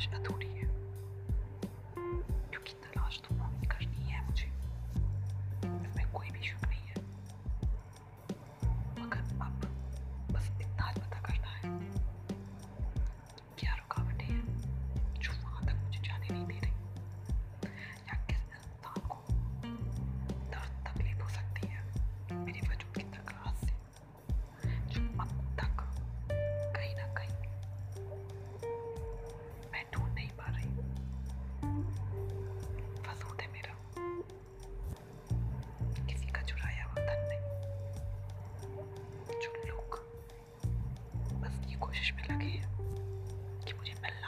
是他徒弟 लगी कि मुझे मिलना